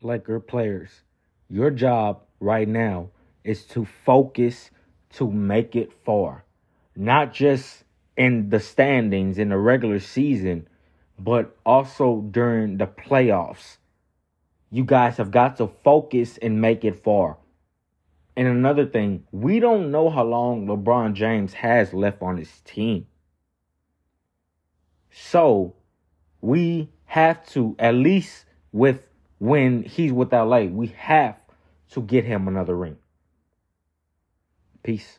Laker players, your job right now is to focus to make it far. Not just in the standings in the regular season, but also during the playoffs. You guys have got to focus and make it far. And another thing, we don't know how long LeBron James has left on his team. So we have to, at least with when he's without light. we have to get him another ring. Peace.